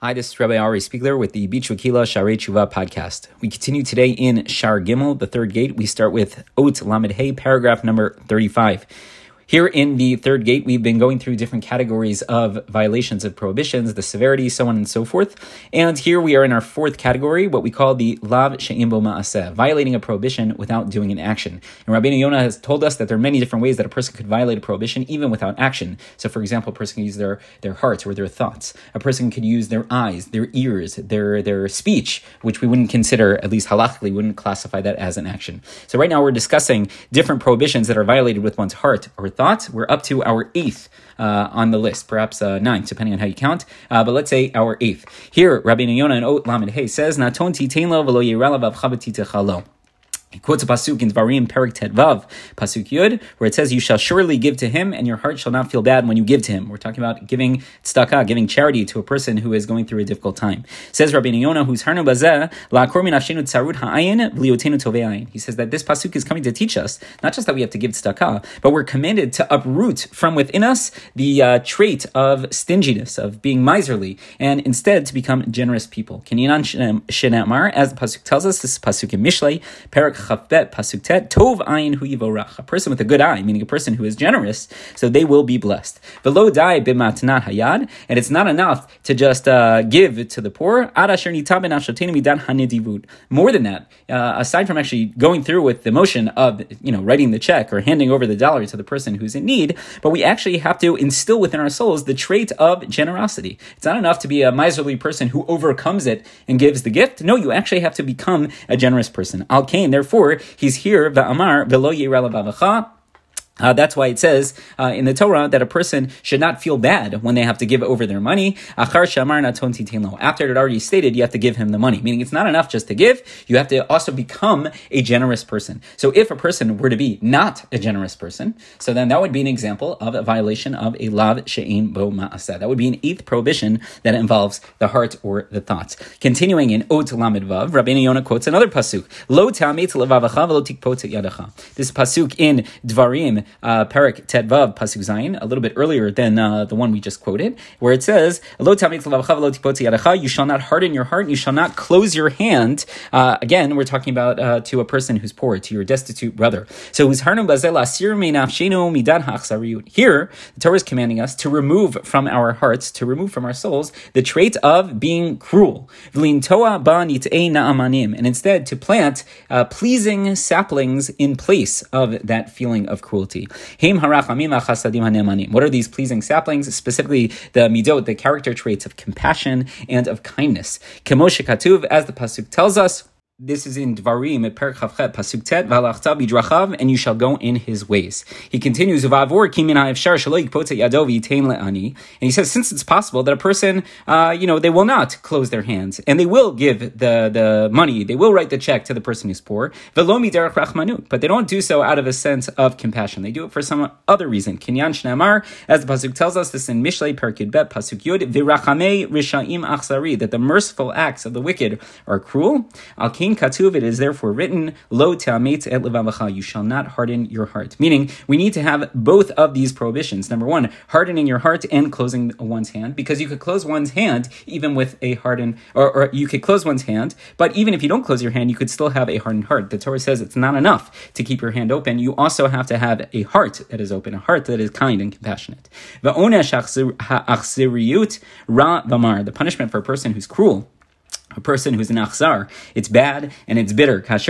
Hi, this is Rabbi Ari Spiegler with the Beach Wakila Sharei Tshuva podcast. We continue today in Shar Gimel, the third gate. We start with Ot Lamed Hey, paragraph number 35. Here in the third gate, we've been going through different categories of violations of prohibitions, the severity, so on and so forth. And here we are in our fourth category, what we call the lav she'imbo ma'aseh, violating a prohibition without doing an action. And Rabbeinu Yonah has told us that there are many different ways that a person could violate a prohibition even without action. So, for example, a person can use their, their hearts or their thoughts. A person could use their eyes, their ears, their, their speech, which we wouldn't consider, at least halachically, wouldn't classify that as an action. So right now we're discussing different prohibitions that are violated with one's heart or thoughts. We're up to our eighth uh, on the list, perhaps uh, ninth, depending on how you count. Uh, but let's say our eighth. Here, Rabbi Yonah and Ot Lamed Hey says, "Naton v'lo yiralav avchabati techalo." He quotes a pasuk in Dvarim Perik Vav, pasuk Yud, where it says, "You shall surely give to him, and your heart shall not feel bad when you give to him." We're talking about giving tzedakah, giving charity to a person who is going through a difficult time. Says Rabbi Yonah, who's harnu bazeh tsarut ha'ayin He says that this pasuk is coming to teach us not just that we have to give tzedakah, but we're commanded to uproot from within us the uh, trait of stinginess, of being miserly, and instead to become generous people. Kenyanan shenamar, as the pasuk tells us, this is pasuk in Mishlei, Perik Chafbet Pasuk Tet Tov Ayin Hu. A person with a good eye, meaning a person who is generous, so they will be blessed. Velo Dai Bimatnat Hayad, and it's not enough to just uh, give to the poor. More than that, uh, aside from actually going through with the motion of you know writing the check or handing over the dollar to the person who's in need, but we actually have to instill within our souls the trait of generosity. It's not enough to be a miserly person who overcomes it and gives the gift. No, you actually have to become a generous person. Al therefore therefore, he's here, va'amar, velo yirala uh, that's why it says uh, in the Torah that a person should not feel bad when they have to give over their money. After it already stated, you have to give him the money. Meaning it's not enough just to give, you have to also become a generous person. So if a person were to be not a generous person, so then that would be an example of a violation of a lav she'in bo ma'aseh. That would be an eighth prohibition that involves the heart or the thoughts. Continuing in Ot Lamed Vav, Rabbeinu Yonah quotes another pasuk. Lo ta'amet levavacha tikpot yadacha. This pasuk in Dvarim uh, Perik Tedvav Pasuk Zayin, a little bit earlier than uh, the one we just quoted, where it says, You shall not harden your heart, and you shall not close your hand. Uh, again, we're talking about uh, to a person who's poor, to your destitute brother. So, here, the Torah is commanding us to remove from our hearts, to remove from our souls, the trait of being cruel. And instead, to plant uh, pleasing saplings in place of that feeling of cruelty. What are these pleasing saplings? Specifically, the midot, the character traits of compassion and of kindness. Kemoshe Katuv, as the pasuk tells us. This is in Dvarim, Perk Chavchet, Pasuk Tet, V'alachta bidrachav, and you shall go in his ways. He continues, V'avor kimin ha'efshar shalo yikpot yado v'yitain le'ani. And he says, since it's possible that a person, uh, you know, they will not close their hands, and they will give the, the money, they will write the check to the person who's poor, miderach rachmanut, but they don't do so out of a sense of compassion. They do it for some other reason. Kinyan shnamar, as the Pasuk tells us, this in Mishlei, Perk Bet, Pasuk Yud, V'rachamei rishaim achsari, that the merciful acts of the wicked are cruel. Katuv, it is therefore written, Lo ta'amet et levavacha, you shall not harden your heart. Meaning, we need to have both of these prohibitions. Number one, hardening your heart and closing one's hand, because you could close one's hand even with a hardened, or, or you could close one's hand, but even if you don't close your hand, you could still have a hardened heart. The Torah says it's not enough to keep your hand open. You also have to have a heart that is open, a heart that is kind and compassionate. the punishment for a person who's cruel a person who's an achzar. It's bad and it's bitter. As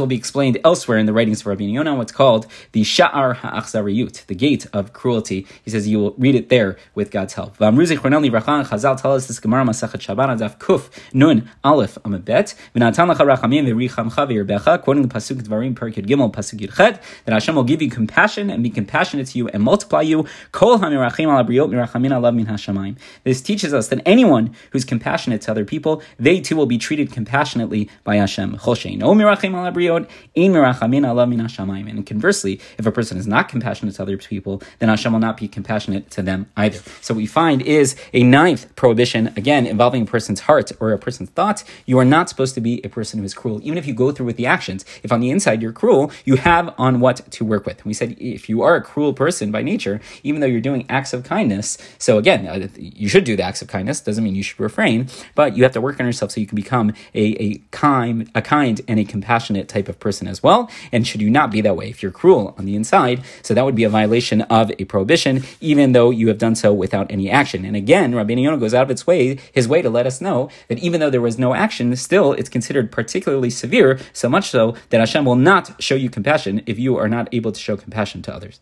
will be explained elsewhere in the writings of Rabbi Yonah, what's called the sha'ar ha'achzariyut, the gate of cruelty. He says you will read it there with God's help. Chazal tell us this Gemara Shabbat Kuf Nun Aleph quoting the pasuk Dvarim Perkid Gimel pasuk Yirchet that Hashem will give you compassion and be compassionate to you and multiply you. This teaches us that anyone who's compassionate to other people, they too will be treated compassionately by Hashem. And conversely, if a person is not compassionate to other people, then Hashem will not be compassionate to them either. So what we find is a ninth prohibition, again, involving a person's heart or a person's thoughts. You are not supposed to be a person who is cruel, even if you go through with the actions. If on the inside you're cruel, you have on what to work with. We said if you are a cruel person by nature, even though you're doing acts of kindness, so again, uh, you should do the acts of kindness, doesn't mean you should refrain, but you have to work on yourself so you can become a, a kind, a kind and a compassionate type of person as well. And should you not be that way, if you're cruel on the inside, so that would be a violation of a prohibition, even though you have done so without any action. And again, Rabbi Yonah goes out of its way, his way to let us know that even though there was no action, still it's considered particularly severe, so much so that Hashem will not show you compassion if you are not able to show compassion to others.